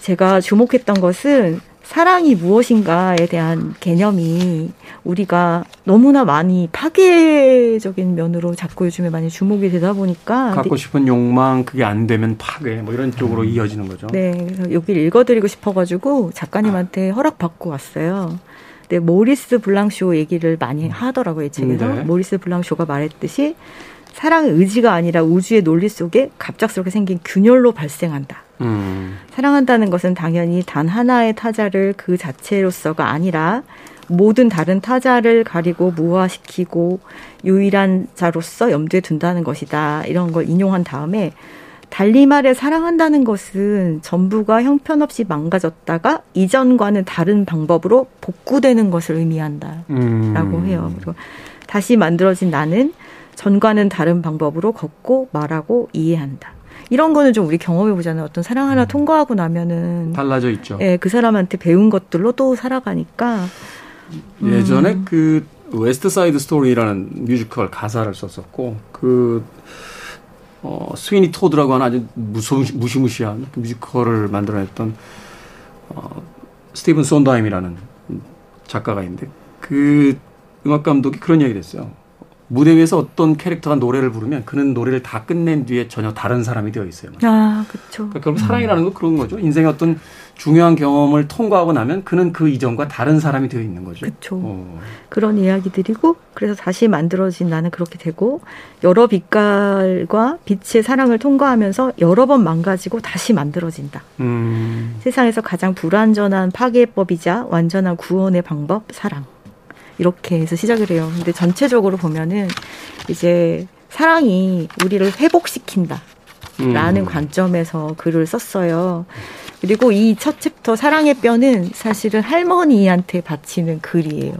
제가 주목했던 것은 사랑이 무엇인가에 대한 개념이 우리가 너무나 많이 파괴적인 면으로 자꾸 요즘에 많이 주목이 되다 보니까 갖고 싶은 욕망 그게 안 되면 파괴 뭐 이런 쪽으로 음. 이어지는 거죠. 네, 그래서 여기를 읽어드리고 싶어가지고 작가님한테 아. 허락 받고 왔어요. 네, 모리스 블랑쇼 얘기를 많이 하더라고요, 이 책에서. 네. 모리스 블랑쇼가 말했듯이 사랑의 의지가 아니라 우주의 논리 속에 갑작스럽게 생긴 균열로 발생한다. 음. 사랑한다는 것은 당연히 단 하나의 타자를 그 자체로서가 아니라 모든 다른 타자를 가리고 무화시키고 유일한 자로서 염두에 둔다는 것이다. 이런 걸 인용한 다음에 달리 말해 사랑한다는 것은 전부가 형편없이 망가졌다가 이전과는 다른 방법으로 복구되는 것을 의미한다 라고 음. 해요. 그리고 다시 만들어진 나는 전과는 다른 방법으로 걷고 말하고 이해한다. 이런 거는 좀 우리 경험해 보잖아요. 어떤 사랑 하나 음. 통과하고 나면은 달라져 있죠. 예, 그 사람한테 배운 것들로 또 살아가니까 예전에 음. 그 West Side Story라는 뮤지컬 가사를 썼었고 그 어, Sweeney Todd라고 하는 아주 무시, 무시무시한 그 뮤지컬을 만들어냈던 어, 스티븐 손드하임이라는 작가가 있는데 그 음악 감독이 그런 얘기를 했어요. 무대 위에서 어떤 캐릭터가 노래를 부르면 그는 노래를 다 끝낸 뒤에 전혀 다른 사람이 되어 있어요. 아, 그렇죠. 그러니까 결국 사랑이라는 건 그런 거죠. 인생의 어떤 중요한 경험을 통과하고 나면 그는 그 이전과 다른 사람이 되어 있는 거죠. 그렇죠. 어. 그런 이야기들이고 그래서 다시 만들어진 나는 그렇게 되고 여러 빛깔과 빛의 사랑을 통과하면서 여러 번 망가지고 다시 만들어진다. 음. 세상에서 가장 불완전한 파괴법이자 완전한 구원의 방법 사랑. 이렇게 해서 시작을 해요. 근데 전체적으로 보면은 이제 사랑이 우리를 회복시킨다. 라는 음. 관점에서 글을 썼어요. 그리고 이 첫 챕터 사랑의 뼈는 사실은 할머니한테 바치는 글이에요.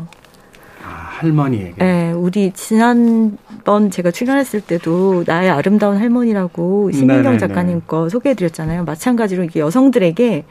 아, 할머니에게. 네, 우리 지난번 제가 출연했을 때도 나의 아름다운 할머니라고 신민경 작가님 거 소개해드렸잖아요. 마찬가지로 이게 여성들에게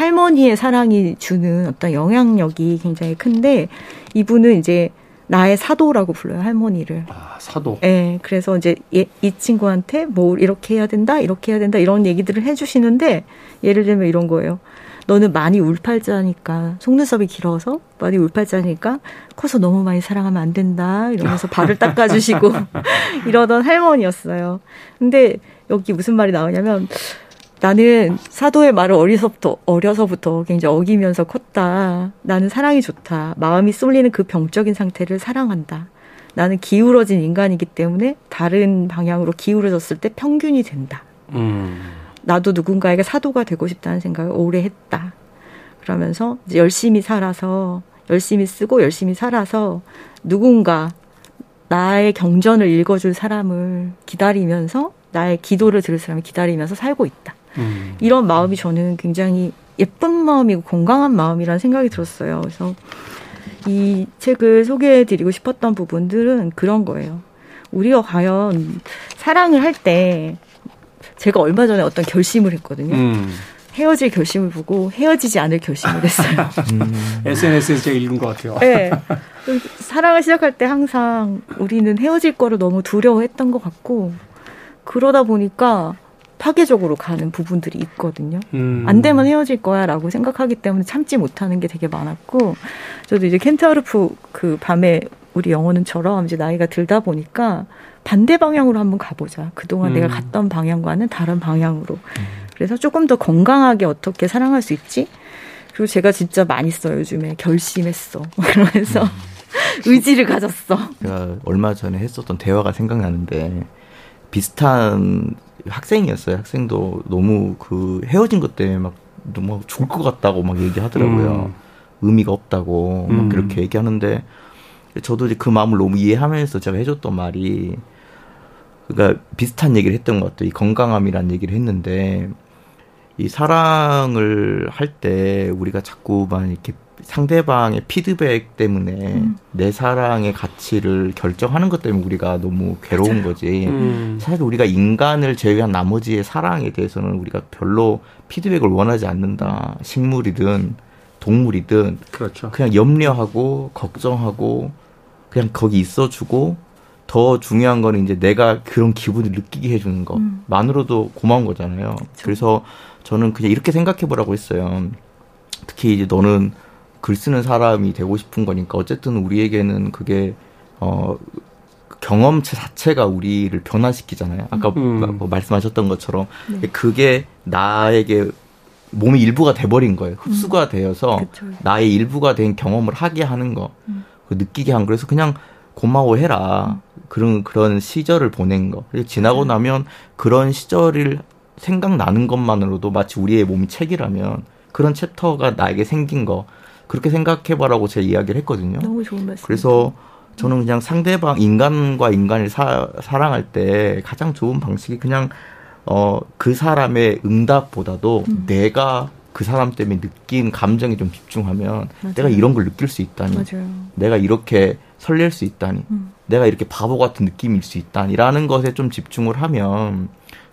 할머니의 사랑이 주는 어떤 영향력이 굉장히 큰데 이분은 이제 나의 사도라고 불러요 할머니를. 아 사도. 네, 그래서 이제 이 친구한테 뭐 이렇게 해야 된다, 이렇게 해야 된다 이런 얘기들을 해주시는데 예를 들면 이런 거예요. 너는 많이 울팔자니까 속눈썹이 길어서 많이 울팔자니까 커서 너무 많이 사랑하면 안 된다 이러면서 발을 닦아주시고 이러던 할머니였어요. 근데 여기 무슨 말이 나오냐면 나는 사도의 말을 어려서부터 어려서부터 굉장히 어기면서 컸다. 나는 사랑이 좋다. 마음이 쏠리는 그 병적인 상태를 사랑한다. 나는 기울어진 인간이기 때문에 다른 방향으로 기울어졌을 때 평균이 된다. 음. 나도 누군가에게 사도가 되고 싶다는 생각을 오래 했다. 그러면서 열심히 살아서 열심히 쓰고 열심히 살아서 누군가 나의 경전을 읽어줄 사람을 기다리면서 나의 기도를 들을 사람을 기다리면서 살고 있다. 음. 이런 마음이 저는 굉장히 예쁜 마음이고 건강한 마음이라는 생각이 들었어요. 그래서 이 책을 소개해드리고 싶었던 부분들은 그런 거예요. 우리가 과연 사랑을 할 때 제가 얼마 전에 어떤 결심을 했거든요. 음. 헤어질 결심을 보고 헤어지지 않을 결심을 했어요. 음. SNS에서 제가 읽은 것 같아요. 네. 사랑을 시작할 때 항상 우리는 헤어질 거를 너무 두려워했던 것 같고 그러다 보니까 파괴적으로 가는 부분들이 있거든요. 음. 안 되면 헤어질 거야라고 생각하기 때문에 참지 못하는 게 되게 많았고 저도 이제 켄타르프 그 밤에 우리 영어는처럼 이제 나이가 들다 보니까 반대 방향으로 한번 가보자. 그동안 음. 내가 갔던 방향과는 다른 방향으로. 음. 그래서 조금 더 건강하게 어떻게 사랑할 수 있지? 그리고 제가 진짜 많이 써요, 요즘에. 결심했어. 그러면서 음. 의지를 가졌어. 제가 얼마 전에 했었던 대화가 생각나는데 비슷한 학생이었어요. 학생도 너무 그 헤어진 것 때문에 막 너무 죽을 것 같다고 막 얘기하더라고요. 음. 의미가 없다고 막 음. 그렇게 얘기하는데 저도 이제 그 마음을 너무 이해하면서 제가 해줬던 말이 그러니까 비슷한 얘기를 했던 것 같아요. 이 건강함이란 얘기를 했는데 이 사랑을 할 때 우리가 자꾸만 이렇게 상대방의 피드백 때문에 음. 내 사랑의 가치를 결정하는 것 때문에 우리가 너무 괴로운 맞아요. 거지. 음. 사실 우리가 인간을 제외한 나머지의 사랑에 대해서는 우리가 별로 피드백을 원하지 않는다. 식물이든 동물이든 그렇죠. 그냥 염려하고 걱정하고 그냥 거기 있어주고 더 중요한 거는 이제 내가 그런 기분을 느끼게 해주는 것만으로도 음. 고마운 거잖아요. 그렇죠. 그래서 저는 그냥 이렇게 생각해 보라고 했어요. 특히 이제 너는 글 쓰는 사람이 되고 싶은 거니까 어쨌든 우리에게는 그게 어 경험체 자체가 우리를 변화시키잖아요. 아까 음. 뭐 말씀하셨던 것처럼 네. 그게 나에게 몸의 일부가 돼버린 거예요. 흡수가 음. 되어서 그쵸. 나의 일부가 된 경험을 하게 하는 거, 음. 그 느끼게 한 거. 그래서 그냥 고마워해라. 음. 그런 그런 시절을 보낸 거. 그리고 지나고 네. 나면 그런 시절을 생각나는 것만으로도 마치 우리의 몸이 책이라면 그런 챕터가 나에게 생긴 거 그렇게 생각해봐라고 제 이야기를 했거든요. 너무 좋은 말씀. 그래서 저는 그냥 상대방 인간과 인간을 사, 사랑할 때 가장 좋은 방식이 그냥 어 그 사람의 응답보다도 음. 내가 그 사람 때문에 느낀 감정에 좀 집중하면 맞아요. 내가 이런 걸 느낄 수 있다니 맞아요. 내가 이렇게 설렐 수 있다니 음. 내가 이렇게 바보 같은 느낌일 수 있다니라는 것에 좀 집중을 하면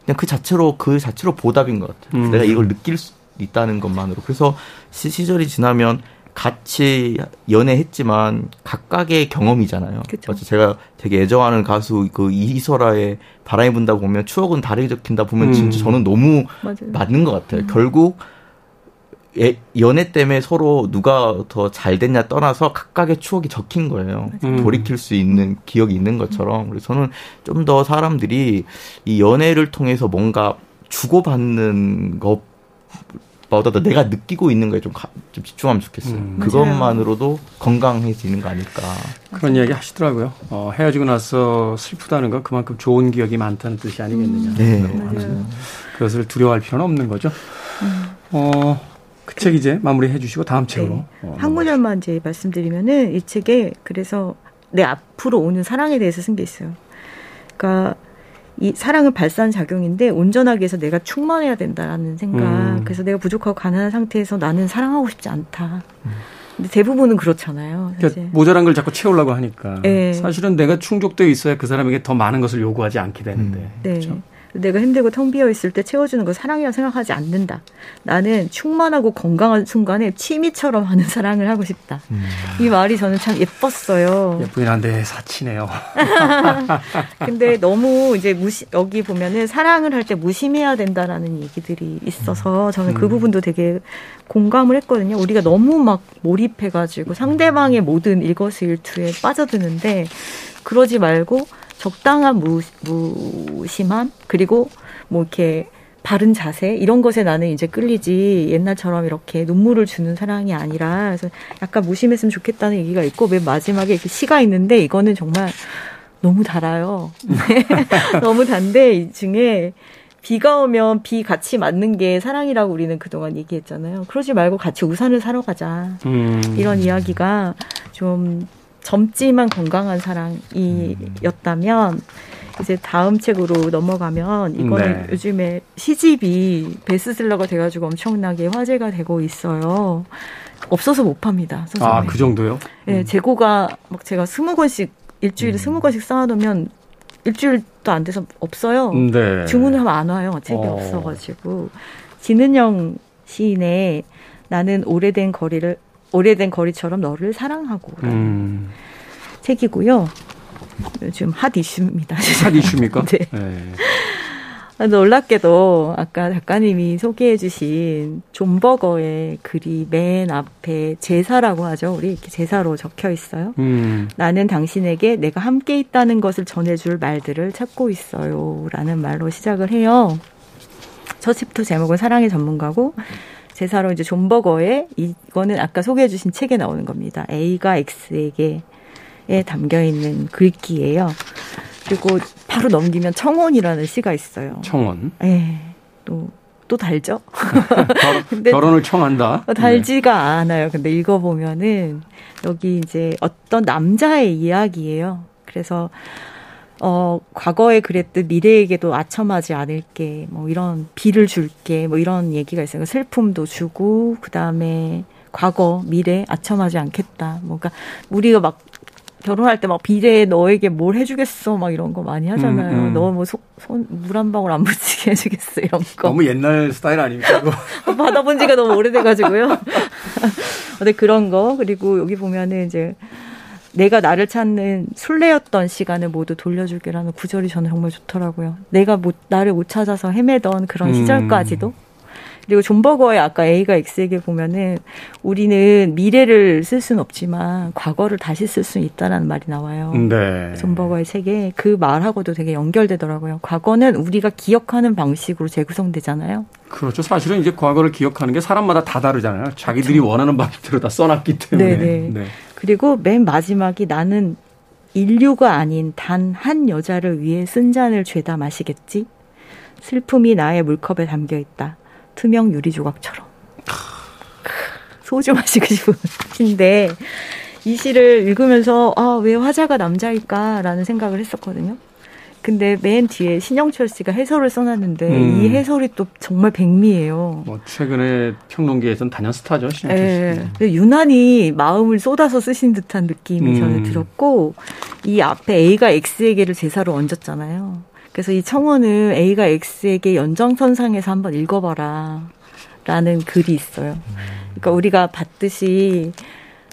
그냥 그 자체로 그 자체로 보답인 것 같아요. 음. 내가 이걸 느낄 수 있다는 것만으로 그래서 시절이 지나면 같이 연애했지만 각각의 경험이잖아요. 그쵸. 맞죠? 제가 되게 애정하는 가수 그 이소라의 바람이 분다 보면 추억은 다르게 적힌다 보면 음. 진짜 저는 너무 맞아요. 맞는 것 같아요. 음. 결국 예, 연애 때문에 서로 누가 더 잘 됐냐 떠나서 각각의 추억이 적힌 거예요. 음. 돌이킬 수 있는 기억이 있는 것처럼. 그래서 저는 좀 더 사람들이 이 연애를 통해서 뭔가 주고받는 것 보다도 내가 느끼고 있는 거에 좀, 가, 좀 집중하면 좋겠어요. 음. 그것만으로도 건강해지는 거 아닐까. 그런 이야기 하시더라고요. 어, 헤어지고 나서 슬프다는 건 그만큼 좋은 기억이 많다는 뜻이 아니겠느냐. 음. 네. 맞아요. 그것을 두려워할 필요는 없는 거죠. 음. 어, 그 책 이제 마무리해 주시고 다음 책으로. 네. 어, 한 구절만 이제 말씀드리면은 이 책에 그래서 내 앞으로 오는 사랑에 대해서 쓴 게 있어요. 그러니까 이 사랑은 발산 작용인데 온전하게 해서 내가 충만해야 된다라는 생각. 음. 그래서 내가 부족하고 가난한 상태에서 나는 사랑하고 싶지 않다. 음. 근데 대부분은 그렇잖아요. 그러니까 모자란 걸 자꾸 채우려고 하니까 네. 사실은 내가 충족되어 있어야 그 사람에게 더 많은 것을 요구하지 않게 되는데. 음. 네. 그렇죠? 내가 힘들고 텅 비어 있을 때 채워주는 거 사랑이라 생각하지 않는다. 나는 충만하고 건강한 순간에 취미처럼 하는 사랑을 하고 싶다. 음. 이 말이 저는 참 예뻤어요. 예쁘긴 한데 사치네요. 근데 너무 이제 무시 여기 보면은 사랑을 할 때 무심해야 된다라는 얘기들이 있어서 저는 그 음. 부분도 되게 공감을 했거든요. 우리가 너무 막 몰입해가지고 상대방의 모든 일거수일투에 빠져드는데 그러지 말고 적당한 무, 무심함 그리고 뭐 이렇게 바른 자세 이런 것에 나는 이제 끌리지 옛날처럼 이렇게 눈물을 주는 사랑이 아니라 그래서 약간 무심했으면 좋겠다는 얘기가 있고 맨 마지막에 이렇게 시가 있는데 이거는 정말 너무 달아요. 네. 너무 단데 이 중에 비가 오면 비 같이 맞는 게 사랑이라고 우리는 그동안 얘기했잖아요. 그러지 말고 같이 우산을 사러 가자. 음. 이런 이야기가 좀 젊지만 건강한 사랑이었다면 이제 다음 책으로 넘어가면 이거는 네. 요즘에 시집이 베스트셀러가 돼가지고 엄청나게 화제가 되고 있어요. 없어서 못 팝니다. 서점에. 아, 그 정도요? 네, 재고가 막 제가 스무 권씩 일주일에 음. 스무 권씩 쌓아놓으면 일주일도 안 돼서 없어요. 네. 주문을 하면 안 와요. 책이 어. 없어가지고. 진은영 시인의 나는 오래된 거리를 오래된 거리처럼 너를 사랑하고 음. 책이고요. 요즘 핫 이슈입니다. 핫 이슈입니까? 네. 네. 놀랍게도 아까 작가님이 소개해 주신 존버거의 글이 맨 앞에 제사라고 하죠. 우리 이렇게 제사로 적혀 있어요. 음. 나는 당신에게 내가 함께 있다는 것을 전해줄 말들을 찾고 있어요. 라는 말로 시작을 해요. 첫 챕터 제목은 사랑의 전문가고 제사로 이제 존버거의 이거는 아까 소개해 주신 책에 나오는 겁니다. A가 X에게 에 담겨 있는 글귀예요. 그리고 바로 넘기면 청혼이라는 시가 있어요. 청혼. 예. 또, 또 달죠? 근데 결혼을 청한다? 달지가 네. 않아요. 근데 읽어보면은 여기 이제 어떤 남자의 이야기예요. 그래서 어, 과거에 그랬듯 미래에게도 아첨하지 않을게, 뭐 이런 비를 줄게, 뭐 이런 얘기가 있어요. 슬픔도 주고, 그 다음에 과거, 미래 아첨하지 않겠다. 뭐, 그러니까 우리가 막 결혼할 때 막 비례 너에게 뭘 해주겠어 막 이런 거 많이 하잖아요. 음, 음. 너뭐 손물 한 방울 안 묻히게 해주겠어 이런 거. 너무 옛날 스타일 아닙니까? 받아본 지가 너무 오래돼가지고요. 근데 그런 거 그리고 여기 보면은 이제 내가 나를 찾는 순례였던 시간을 모두 돌려줄게라는 구절이 저는 정말 좋더라고요. 내가 못, 나를 못 찾아서 헤매던 그런 음. 시절까지도. 그리고 존버거의 아까 A가 X에게 보면은 우리는 미래를 쓸 수는 없지만 과거를 다시 쓸 수 있다라는 말이 나와요. 네. 존버거의 책에 그 말하고도 되게 연결되더라고요. 과거는 우리가 기억하는 방식으로 재구성되잖아요. 그렇죠. 사실은 이제 과거를 기억하는 게 사람마다 다 다르잖아요. 자기들이 그렇죠. 원하는 방식대로 다 써놨기 때문에. 네네. 네. 그리고 맨 마지막이 나는 인류가 아닌 단 한 여자를 위해 쓴 잔을 죄다 마시겠지? 슬픔이 나의 물컵에 담겨 있다. 투명 유리 조각처럼. 소주 마시고 싶은 시인데 이 시를 읽으면서 아, 왜 화자가 남자일까라는 생각을 했었거든요. 근데 맨 뒤에 신영철 씨가 해설을 써놨는데 음. 이 해설이 또 정말 백미예요. 뭐 최근에 평론계에선 단연 스타죠 신영철 씨. 네. 네. 유난히 마음을 쏟아서 쓰신 듯한 느낌이 음. 저는 들었고 이 앞에 A가 X에게를 제사로 얹었잖아요. 그래서 이 청원을 A가 X에게 연장선상에서 한번 읽어봐라. 라는 글이 있어요. 그러니까 우리가 봤듯이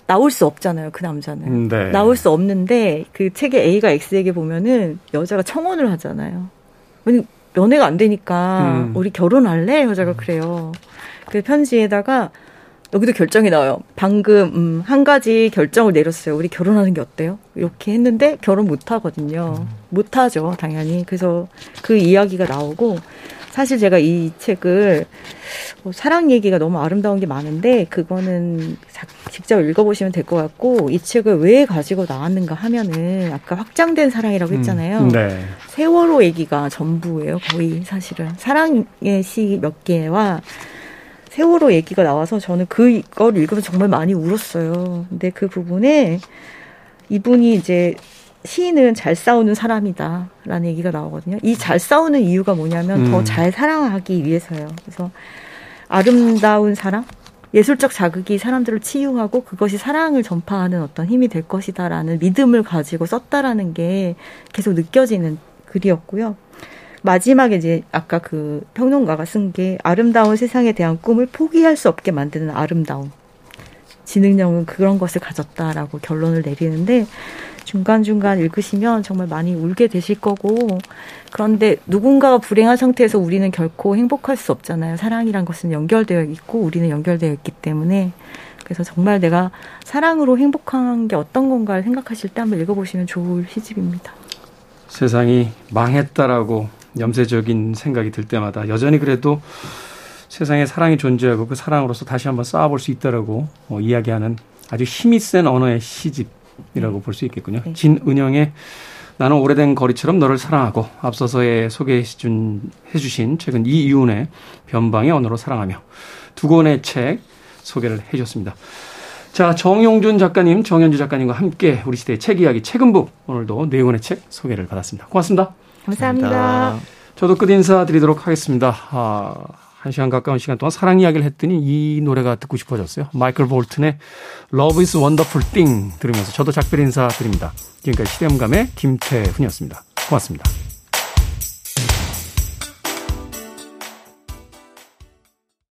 나올 수 없잖아요. 그 남자는. 음, 네. 나올 수 없는데 그 책에 A가 X에게 보면은 여자가 청혼을 하잖아요. 왜냐 연애가 안 되니까 음. 우리 결혼할래? 여자가 음. 그래요. 그 편지에다가 여기도 결정이 나와요. 방금 음, 한 가지 결정을 내렸어요. 우리 결혼하는 게 어때요? 이렇게 했는데 결혼 못 하거든요. 음. 못 하죠, 당연히. 그래서 그 이야기가 나오고 사실 제가 이 책을 뭐 사랑 얘기가 너무 아름다운 게 많은데 그거는 직접 읽어보시면 될 것 같고 이 책을 왜 가지고 나왔는가 하면은 아까 확장된 사랑이라고 음, 했잖아요. 음, 네. 세월호 얘기가 전부예요. 거의 사실은 사랑의 시 몇 개와 세월호 얘기가 나와서 저는 그걸 읽으면서 정말 많이 울었어요. 근데 그 부분에 이분이 이제 시인은 잘 싸우는 사람이다라는 얘기가 나오거든요. 이 잘 싸우는 이유가 뭐냐면 음. 더잘 사랑하기 위해서요. 그래서 아름다운 사랑, 예술적 자극이 사람들을 치유하고 그것이 사랑을 전파하는 어떤 힘이 될 것이다라는 믿음을 가지고 썼다라는 게 계속 느껴지는 글이었고요. 마지막에 이제 아까 그 평론가가 쓴 게 아름다운 세상에 대한 꿈을 포기할 수 없게 만드는 아름다움. 지능령은 그런 것을 가졌다라고 결론을 내리는데 중간중간 읽으시면 정말 많이 울게 되실 거고 그런데 누군가가 불행한 상태에서 우리는 결코 행복할 수 없잖아요. 사랑이란 것은 연결되어 있고 우리는 연결되어 있기 때문에 그래서 정말 내가 사랑으로 행복한 게 어떤 건가를 생각하실 때 한번 읽어보시면 좋을 시집입니다. 세상이 망했다라고 염세적인 생각이 들 때마다 여전히 그래도 세상에 사랑이 존재하고 그 사랑으로서 다시 한번 쌓아볼 수 있다라고 어, 이야기하는 아주 힘이 센 언어의 시집 이라고 볼 수 있겠군요. 네. 진은영의 나는 오래된 거리처럼 너를 사랑하고 앞서서에 소개해 주신 최근 이이운의 변방의 언어로 사랑하며 두 권의 책 소개를 해 주셨습니다. 자, 정용준 작가님, 정현주 작가님과 함께 우리 시대의 책 이야기 책은북 오늘도 네 권의 책 소개를 받았습니다. 고맙습니다. 감사합니다. 감사합니다. 저도 끝 인사 드리도록 하겠습니다. 아, 한 시간 가까운 시간 동안 사랑 이야기를 했더니 이 노래가 듣고 싶어졌어요. 마이클 볼튼의 Love is Wonderful Thing 들으면서 저도 작별 인사 드립니다. 지금까지 시대음감의 김태훈이었습니다. 고맙습니다.